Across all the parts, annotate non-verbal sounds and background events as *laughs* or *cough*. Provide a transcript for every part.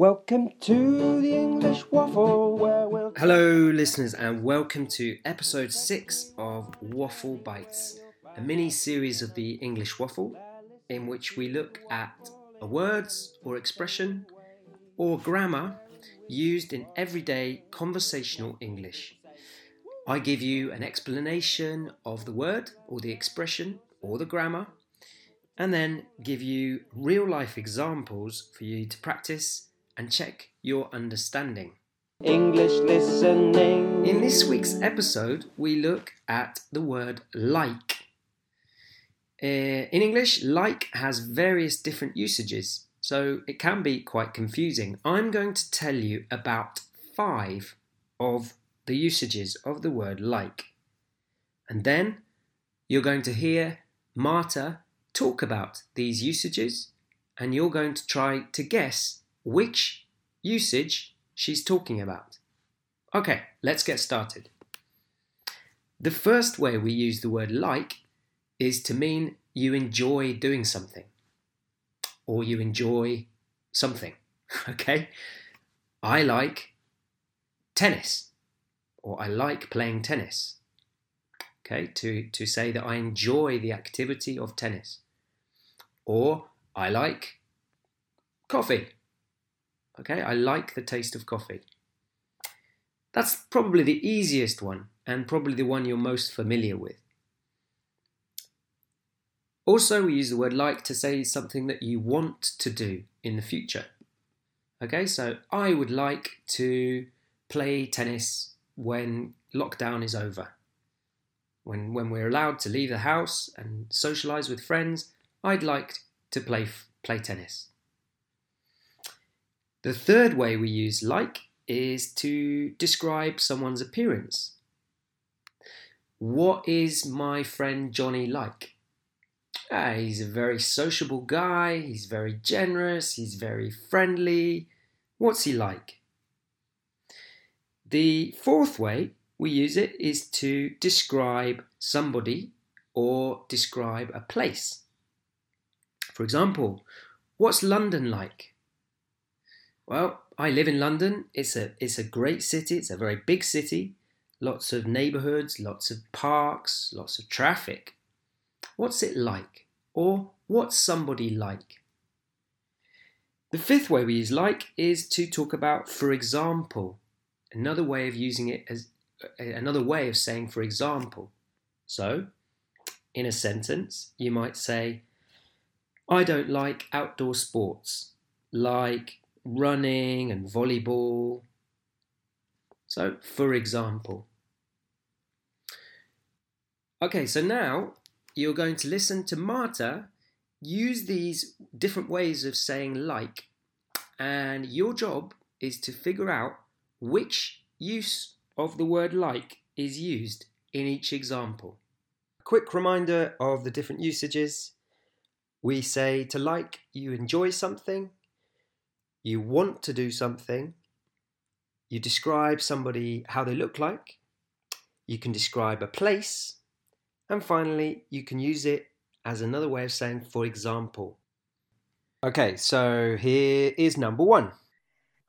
Welcome to the English Waffle, where we'll. Hello, listeners, and welcome to episode six of Waffle Bites, a mini series of the English Waffle, in which we look at a words or expression or grammar used in everyday conversational English. I give you an explanation of the word or the expression or the grammar, and then give you real life examples for you to practice and check your understanding. English listening. In this week's episode, we look at the word like. Uh, in English, like has various different usages, so it can be quite confusing. I'm going to tell you about five of the usages of the word like. And then you're going to hear Marta talk about these usages, and you're going to try to guess which usage she's talking about. Okay, let's get started. The first way we use the word like is to mean you enjoy doing something or you enjoy something. *laughs* Okay? I like tennis or I like playing tennis. Okay, to, to say that I enjoy the activity of tennis. Or I like coffee Okay, I like the taste of coffee. That's probably the easiest one and probably the one you're most familiar with. Also, we use the word like to say something that you want to do in the future. Okay, so I would like to play tennis when lockdown is over. When, when we're allowed to leave the house and socialize with friends, I'd like to play, play tennis. The third way we use like is to describe someone's appearance. What is my friend Johnny like? Ah, he's a very sociable guy, he's very generous, he's very friendly. What's he like? The fourth way we use it is to describe somebody or describe a place. For example, what's London like? Well, I live in London. It's a it's a great city. It's a very big city. Lots of neighborhoods, lots of parks, lots of traffic. What's it like? Or what's somebody like? The fifth way we use like is to talk about for example. Another way of using it as another way of saying for example. So, in a sentence, you might say I don't like outdoor sports like running and volleyball. So, for example. Okay, so now you're going to listen to Marta use these different ways of saying like, and your job is to figure out which use of the word like is used in each example. Quick reminder of the different usages. We say to like, you enjoy something, you want to do something, you describe somebody how they look like, you can describe a place, and finally, you can use it as another way of saying, for example. Okay, so here is number one.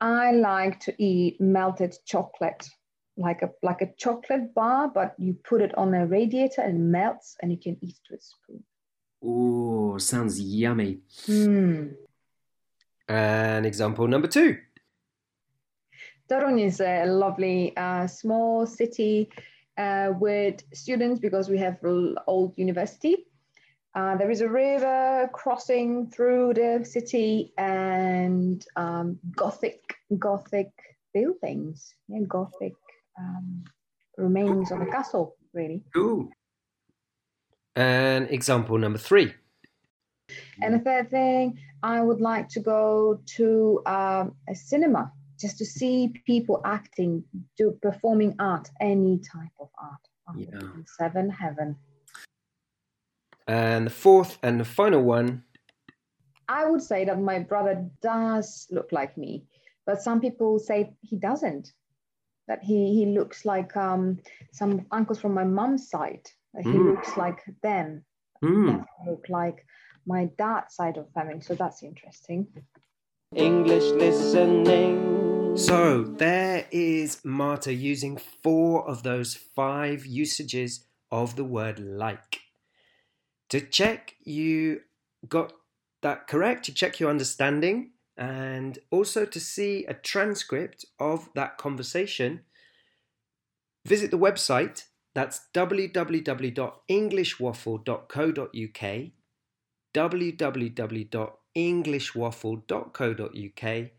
I like to eat melted chocolate, like a like a chocolate bar, but you put it on a radiator and melts, and you can eat it with a spoon. Oh, sounds yummy. Mm. And example number two. Torun is a lovely uh, small city uh, with students because we have old university. Uh, there is a river crossing through the city and um, Gothic Gothic buildings, yeah, Gothic um, remains of a castle, really. Cool. And example number three. And the third thing, I would like to go to um, a cinema just to see people acting, do performing art, any type of art. Yeah. Seven heaven. And the fourth and the final one. I would say that my brother does look like me, but some people say he doesn't. That he he looks like um, some uncles from my mom's side. That he mm. looks like them. Mm. Look like my dad's side of family. So that's interesting. English listening. So there is Marta using four of those five usages of the word like. To check you got that correct, to check your understanding, and also to see a transcript of that conversation, visit the website. That's www.englishwaffle.co.uk, www.englishwaffle.co.uk,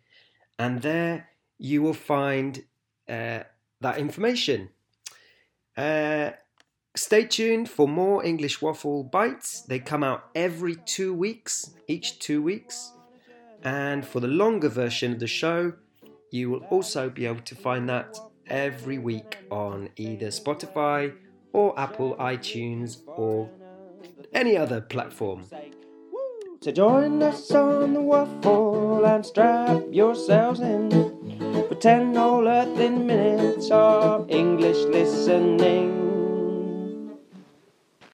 and there you will find uh, that information. Uh, stay tuned for more English Waffle bites. They come out every two weeks, each two weeks. And for the longer version of the show, you will also be able to find that every week on either Spotify or Apple iTunes or any other platform. So join us on the waffle and strap yourselves in for 10 whole earthing minutes of English listening.